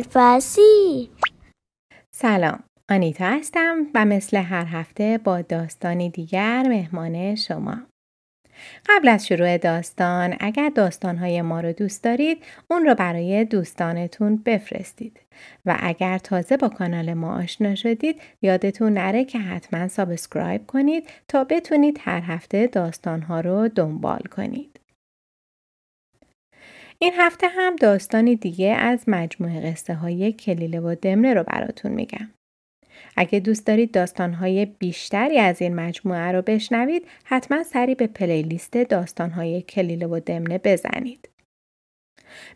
فارسی سلام. آنیتا هستم و مثل هر هفته با داستانی دیگر مهمان شما. قبل از شروع داستان اگر داستانهای ما رو دوست دارید اون رو برای دوستانتون بفرستید و اگر تازه با کانال ما آشنا شدید یادتون نره که حتما subscribe کنید تا بتونید هر هفته داستانها رو دنبال کنید. این هفته هم داستانی دیگه از مجموعه قصه های کلیله و دمنه رو براتون میگم. اگه دوست دارید داستانهای بیشتری از این مجموعه رو بشنوید حتما سری به پلیلیست داستانهای کلیله و دمنه بزنید.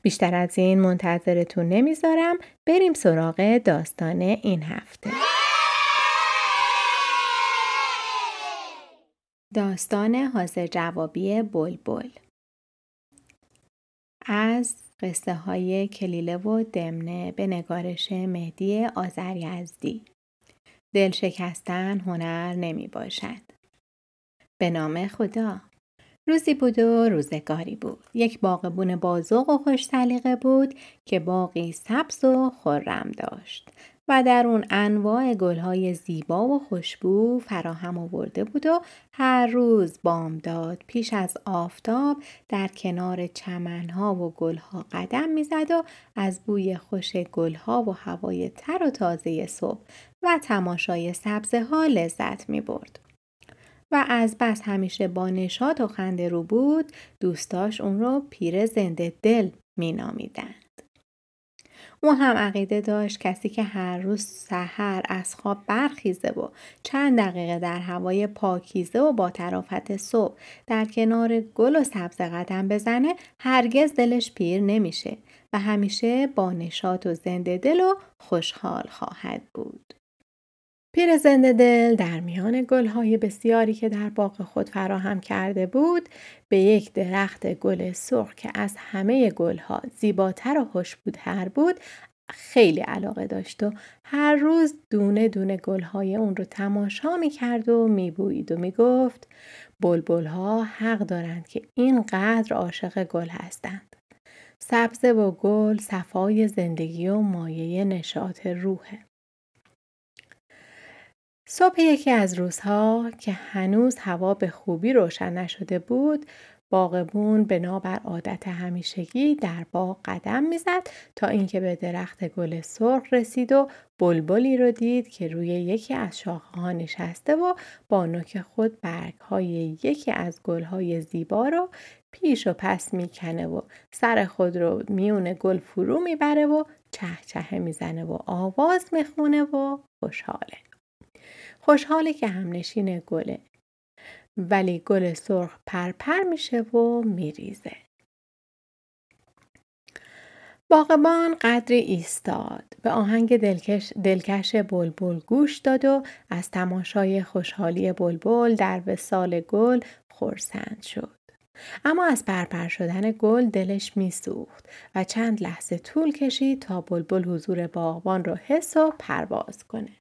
بیشتر از این منتظرتون نمی‌ذارم بریم سراغ داستان این هفته. داستان حاضر جوابی بلبل از قصه های کلیله و دمنه به نگارش مهدی آذریزدی دل شکستن هنر نمی باشد. به نام خدا روزی بود و روزگاری بود. یک باغبون بازوق و خوش سلیقه بود که باقی سبز و خرم داشت و در اون انواع گلهای زیبا و خوشبو فراهم آورده بود و هر روز بامداد پیش از آفتاب در کنار چمنها و گلها قدم می‌زد و از بوی خوش گلها و هوای تر و تازه صبح و تماشای سبزه ها لذت می برد. و از بس همیشه با نشاط و خنده رو بود دوستاش اون رو پیر زنده دل می نامیدن. او هم عقیده داشت کسی که هر روز سحر از خواب برخیزه و چند دقیقه در هوای پاکیزه و با طرافت صبح در کنار گل و سبز قدم بزنه هرگز دلش پیر نمیشه و همیشه با نشاط و زنده دل و خوشحال خواهد بود. پیر زنده دل در میان گلهای بسیاری که در باغ خود فراهم کرده بود به یک درخت گل سرخ که از همه گلها زیباتر و خوشبوتر بود خیلی علاقه داشت و هر روز دونه دونه گلهای اون رو تماشا می کرد و می بوید و می گفت بلبلها حق دارند که اینقدر عاشق گل هستند. سبزه و گل صفای زندگی و مایه نشاط روحه. صبح یکی از روزها که هنوز هوا به خوبی روشن نشده بود باغبون بنابر عادت همیشگی در باغ قدم می‌زد تا اینکه به درخت گل سرخ رسید و بلبلی رو دید که روی یکی از شاخه ها نشسته و با نوک خود برگ های یکی از گل های زیبا رو پیش و پس می‌کنه و سر خود رو میون گل فرو می‌بره و چه چه می‌زنه و آواز می‌خونه و خوشحاله. خوشحاله که همنشین گله. ولی گل سرخ پرپر میشه و میریزه. باغبان قدری ایستاد به آهنگ دلکش, دلکش بلبل گوش داد و از تماشای خوشحالی بلبل در وسال گل خورسند شد. اما از پرپر شدن گل دلش میسوخت و چند لحظه طول کشید تا بلبل حضور باغبان رو حس و پرواز کنه.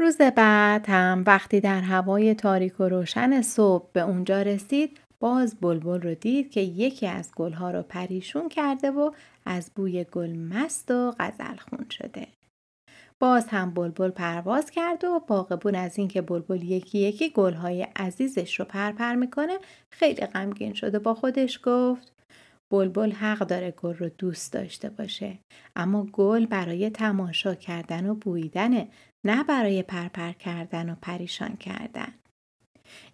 روز بعد هم وقتی در هوای تاریک و روشن صبح به اونجا رسید باز بلبل رو دید که یکی از گلها رو پریشون کرده و از بوی گل مست و غزل خون شده. باز هم بلبل پرواز کرد و باغبون از اینکه بلبل یکی یکی گلهای عزیزش رو پرپر می‌کنه خیلی غمگین شده با خودش گفت بلبل حق داره گل رو دوست داشته باشه اما گل برای تماشا کردن و بویدنه نه برای پرپر کردن و پریشان کردن.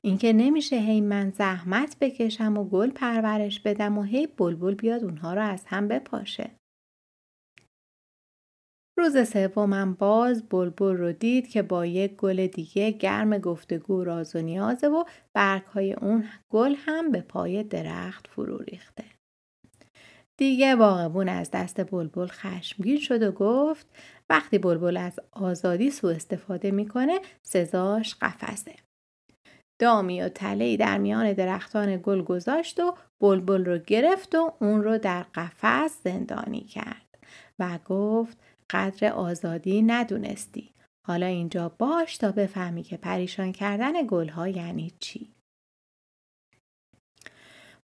اینکه نمیشه هی من زحمت بکشم و گل پرورش بدم و هی بلبل بیاد اونها رو از هم بپاشه. روز سومم باز بلبل رو دید که با یک گل دیگه گرم گفتگو راز و نیازه و برگ های اون گل هم به پای درخت فرو ریخته. دیگه باغبون از دست بلبل خشمگین شد و گفت وقتی بلبل از آزادی سوء استفاده می‌کنه سزاش قفسه. دامی و تلهی در میان درختان گل گذاشت و بلبل رو گرفت و اون رو در قفس زندانی کرد و گفت قدر آزادی ندونستی. حالا اینجا باش تا بفهمی که پریشان کردن گلها یعنی چی.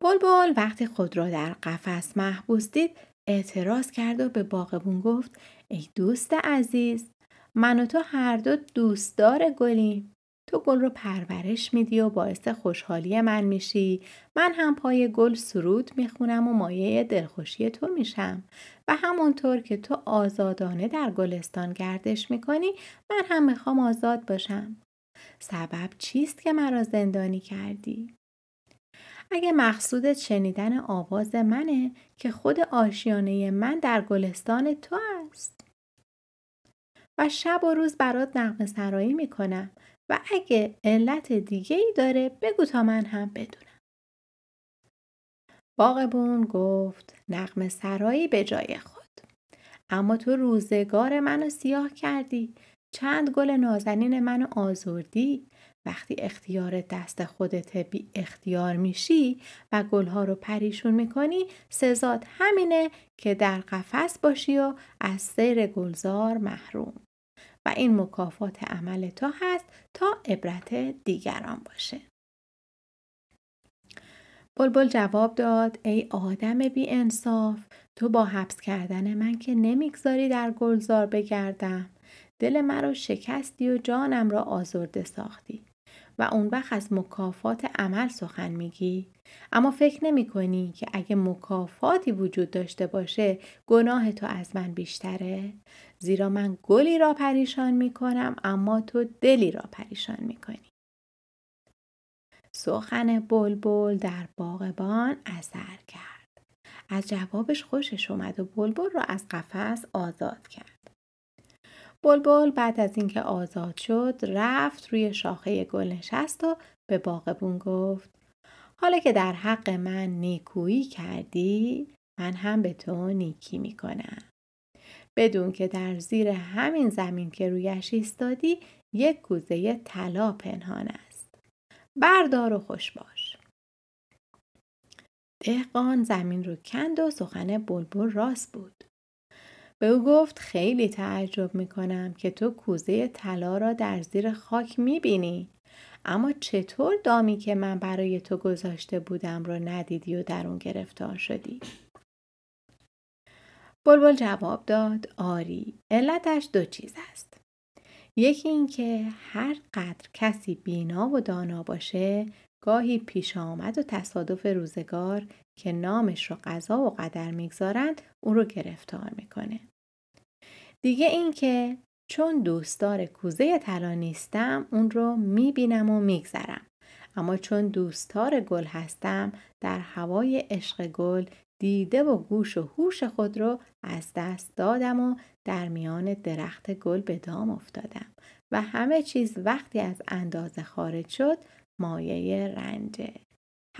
بلبل وقتی خود را در قفس محبوس دید اعتراض کرد و به باغبون گفت ای دوست عزیز من و تو هر دو دوستدار گلیم. تو گل رو پرورش میدی و باعث خوشحالی من میشی. من هم پای گل سرود می‌خونم و مایه دلخوشی تو میشم. و همونطور که تو آزادانه در گلستان گردش می‌کنی من هم می‌خوام آزاد باشم. سبب چیست که مرا زندانی کردی؟ اگه مقصودت شنیدن آواز منه که خود آشیانه من در گلستان تو است و شب و روز برات نقم سرایی می‌کنم و اگه علت دیگه ای داره بگو تا من هم بدونم. باغبون گفت نقم سرایی به جای خود. اما تو روزگار منو سیاه کردی. چند گل نازنین منو آزردی. وقتی اختیار دست خودت بی اختیار میشی و گلها رو پریشون می‌کنی سزاد همینه که در قفس باشی و از سیر گلزار محروم. و این مکافات عمل تو هست تا عبرت دیگران باشه. بلبل جواب داد ای آدم بی انصاف تو با حبس کردن من که نمی‌گذاری در گلزار بگردم دل مرا شکستی و جانم را آزرده ساختی و اون وقت از مکافات عمل سخن میگی اما فکر نمی کنی که اگه مکافاتی وجود داشته باشه گناه تو از من بیشتره زیرا من گلی را پریشان می کنم اما تو دلی را پریشان می کنی. سخن بلبل در باغبان اثر کرد. از جوابش خوشش اومد و بلبل را از قفس آزاد کرد. بلبل بعد از اینکه آزاد شد رفت روی شاخه گل نشست و به باغبون گفت حالا که در حق من نیکویی کردی من هم به تو نیکی می‌کنم. بدون که در زیر همین زمین که رویش ایستادی یک کوزه طلا پنهان است. بردار و خوش باش. دهقان زمین رو کند و سخن بلبل راست بود. به او گفت خیلی تعجب می کنم که تو کوزه طلا را در زیر خاک می بینی. اما چطور دامی که من برای تو گذاشته بودم را ندیدی و در اون گرفتار شدی؟ بلبل جواب داد آری علتش دو چیز است یکی اینکه هر قدر کسی بینا و دانا باشه گاهی پیش آمد و تصادف روزگار که نامش رو قضا و قدر می‌گذارند اون رو گرفتار می‌کنه. دیگه اینکه چون دوستدار کوزه طلا نیستم اون رو می‌بینم و میگذرم. اما چون دوستدار گل هستم در هوای عشق گل دیده و گوش و هوش خود رو از دست دادم و در میان درخت گل به دام افتادم و همه چیز وقتی از اندازه خارج شد مایه رنجه.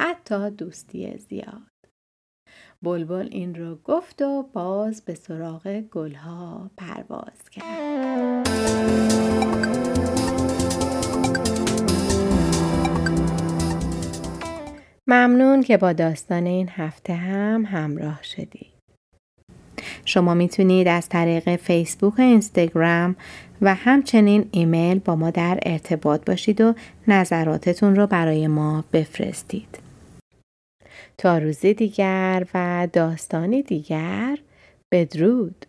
حتی دوستی زیاد بلبل این رو گفت و باز به سراغ گلها پرواز کرد ممنون که با داستان این هفته هم همراه شدید. شما می‌تونید از طریق فیسبوک و اینستاگرام و همچنین ایمیل با ما در ارتباط باشید و نظراتتون رو برای ما بفرستید. تا روزی دیگر و داستانی دیگر بدرود.